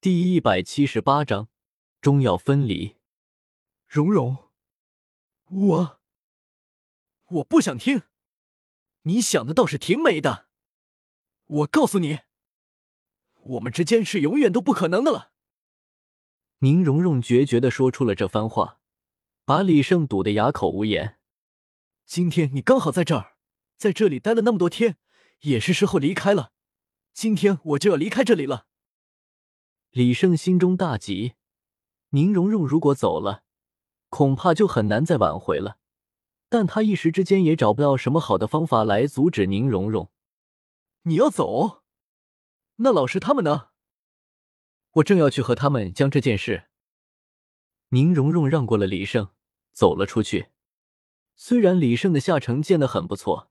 第一百七十八章，终要分离。蓉蓉，我我不想听。你想的倒是挺美的。我告诉你，我们之间是永远都不可能的了。宁荣荣决绝的说出了这番话，把李胜堵得哑口无言。今天你刚好在这儿，在这里待了那么多天，也是时候离开了。今天我就要离开这里了。李胜心中大急，宁荣荣如果走了，恐怕就很难再挽回了。但他一时之间也找不到什么好的方法来阻止宁荣荣。你要走？那老师他们呢？我正要去和他们将这件事。宁荣荣让过了李胜，走了出去。虽然李胜的下城建得很不错，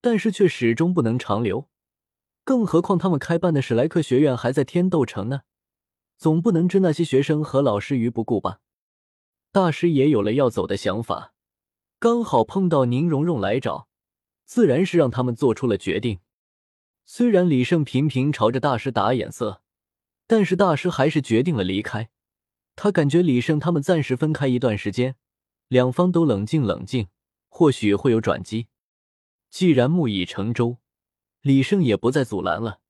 但是却始终不能长留。更何况他们开办的史莱克学院还在天斗城呢，总不能置那些学生和老师于不顾吧？大师也有了要走的想法，刚好碰到宁荣荣来找，自然是让他们做出了决定。虽然李胜频频朝着大师打眼色。但是大师还是决定了离开。他感觉李胜他们暂时分开一段时间，两方都冷静冷静，或许会有转机。既然木已成舟，李胜也不再阻拦了，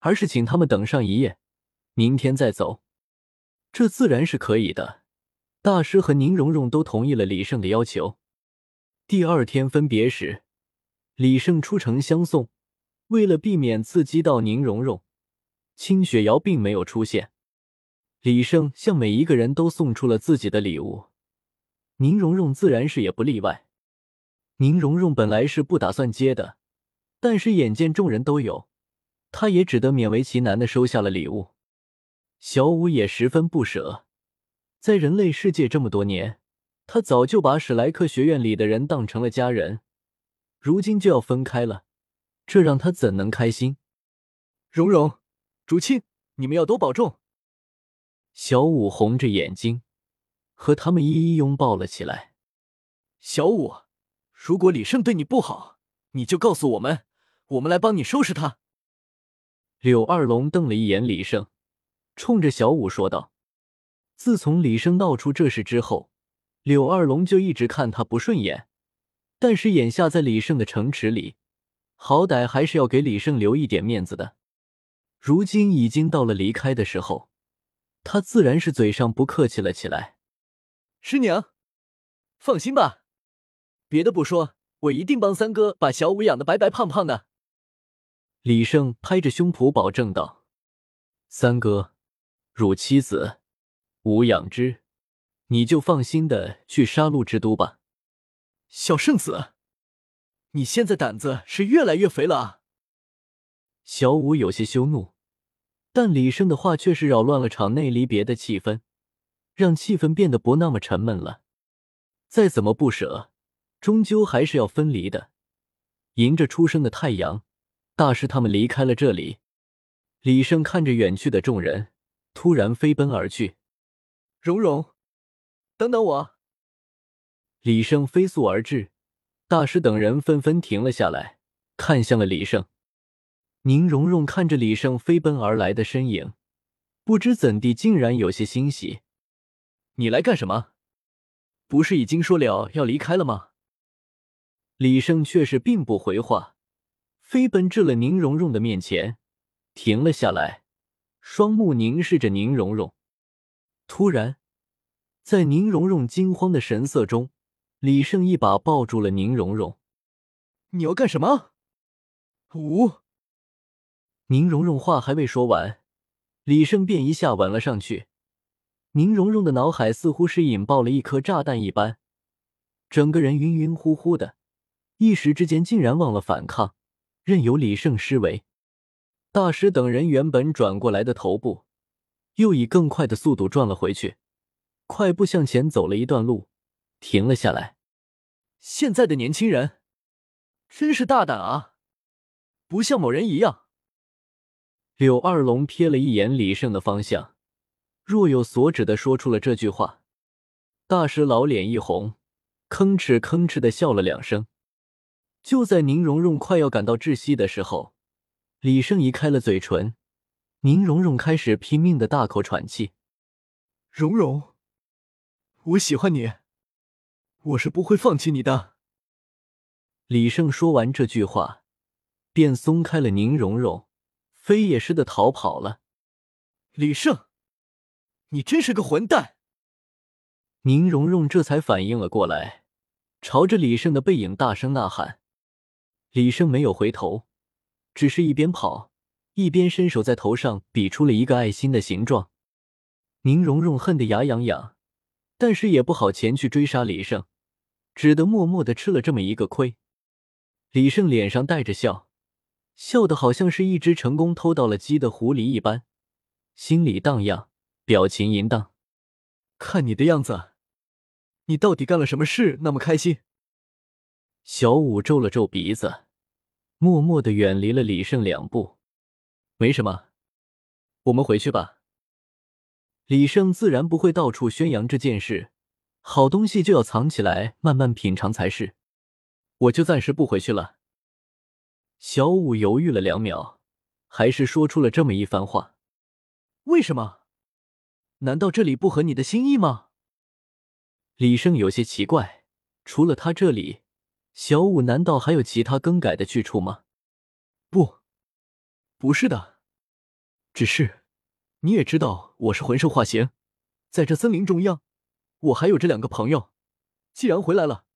而是请他们等上一夜，明天再走。这自然是可以的。大师和宁荣荣都同意了李胜的要求。第二天分别时，李胜出城相送，为了避免刺激到宁荣荣。清雪瑶并没有出现，李胜向每一个人都送出了自己的礼物，宁荣荣自然是也不例外。宁荣荣本来是不打算接的，但是眼见众人都有，他也只得勉为其难的收下了礼物。小舞也十分不舍，在人类世界这么多年，他早就把史莱克学院里的人当成了家人，如今就要分开了，这让他怎能开心？蓉蓉。竹青，你们要多保重。小五红着眼睛，和他们一一拥抱了起来。小五，如果李胜对你不好，你就告诉我们，我们来帮你收拾他。柳二龙瞪了一眼李胜，冲着小五说道：“自从李胜闹出这事之后，柳二龙就一直看他不顺眼。但是眼下在李胜的城池里，好歹还是要给李胜留一点面子的。”如今已经到了离开的时候，他自然是嘴上不客气了起来。师娘，放心吧，别的不说，我一定帮三哥把小五养的白白胖胖的。李胜拍着胸脯保证道：“三哥，汝妻子，吾养之，你就放心的去杀戮之都吧。”小圣子，你现在胆子是越来越肥了啊！小五有些羞怒。但李胜的话却是扰乱了场内离别的气氛，让气氛变得不那么沉闷了。再怎么不舍，终究还是要分离的。迎着初升的太阳，大师他们离开了这里。李胜看着远去的众人，突然飞奔而去。蓉蓉，等等我！李胜飞速而至，大师等人纷纷停了下来，看向了李胜。宁荣荣看着李胜飞奔而来的身影，不知怎地，竟然有些欣喜。你来干什么？不是已经说了要离开了吗？李胜却是并不回话，飞奔至了宁荣荣的面前，停了下来，双目凝视着宁荣荣。突然，在宁荣荣惊慌的神色中，李胜一把抱住了宁荣荣。你要干什么？五。宁荣荣话还未说完，李胜便一下吻了上去。宁荣荣的脑海似乎是引爆了一颗炸弹一般，整个人晕晕乎乎的，一时之间竟然忘了反抗，任由李胜施为。大师等人原本转过来的头部，又以更快的速度转了回去，快步向前走了一段路，停了下来。现在的年轻人真是大胆啊，不像某人一样。柳二龙瞥了一眼李胜的方向，若有所指的说出了这句话。大师老脸一红，吭哧吭哧的笑了两声。就在宁荣荣快要感到窒息的时候，李胜移开了嘴唇，宁荣荣开始拼命的大口喘气。蓉蓉，我喜欢你，我是不会放弃你的。李胜说完这句话，便松开了宁荣荣，飞也似的逃跑了。李胜，你真是个混蛋！宁荣荣这才反应了过来，朝着李胜的背影大声呐喊。李胜没有回头，只是一边跑一边伸手在头上比出了一个爱心的形状。宁荣荣恨得牙痒痒，但是也不好前去追杀李胜，只得默默的吃了这么一个亏。李胜脸上带着笑，笑得好像是一只成功偷到了鸡的狐狸一般，心里荡漾，表情淫荡。看你的样子。你到底干了什么事那么开心？小五皱了皱鼻子，默默的远离了李胜两步。没什么，我们回去吧。李胜自然不会到处宣扬这件事，好东西就要藏起来，慢慢品尝才是。我就暂时不回去了。小五犹豫了两秒，还是说出了这么一番话。为什么？难道这里不合你的心意吗？李胜有些奇怪，除了他这里，小五难道还有其他更改的去处吗？不，不是的，只是你也知道我是魂兽化形，在这森林中央，我还有这两个朋友，既然回来了，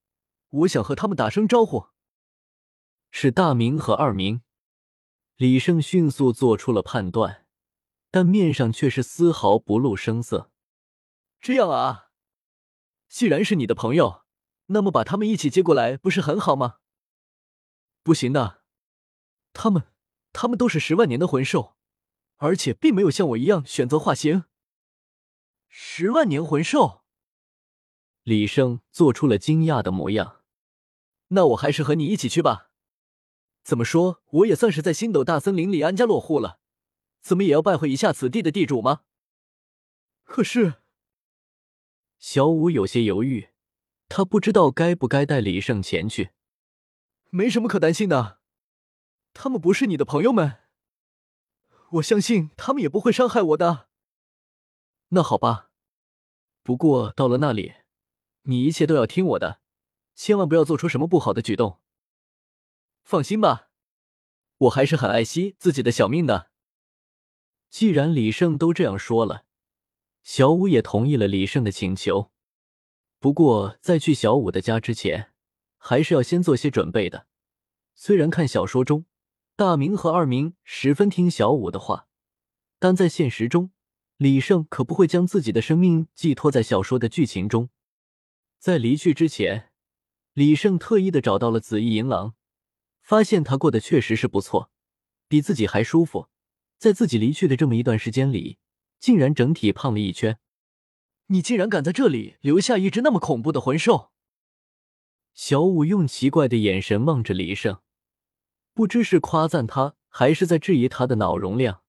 我想和他们打声招呼。是大明和二明。李胜迅速做出了判断，但面上却是丝毫不露声色。这样啊。既然是你的朋友，那么把他们一起接过来不是很好吗？不行的，他们，他们都是十万年的魂兽，而且并没有像我一样选择化形。十万年魂兽，李胜做出了惊讶的模样。那我还是和你一起去吧。怎么说，我也算是在星斗大森林里安家落户了，怎么也要拜会一下此地的地主吗？可是。小五有些犹豫，他不知道该不该带李胜前去。没什么可担心的，他们不是你的朋友们，我相信他们也不会伤害我的。那好吧，不过到了那里，你一切都要听我的，千万不要做出什么不好的举动。放心吧，我还是很爱惜自己的小命的。既然李胜都这样说了。小五也同意了李胜的请求，不过在去小五的家之前，还是要先做些准备的。虽然看小说中大明和二明十分听小五的话，但在现实中，李胜可不会将自己的生命寄托在小说的剧情中。在离去之前，李胜特意的找到了紫衣银狼，发现他过得确实是不错，比自己还舒服。在自己离去的这么一段时间里。竟然整体胖了一圈！你竟然敢在这里留下一只那么恐怖的魂兽！小五用奇怪的眼神望着黎胜，不知是夸赞他，还是在质疑他的脑容量。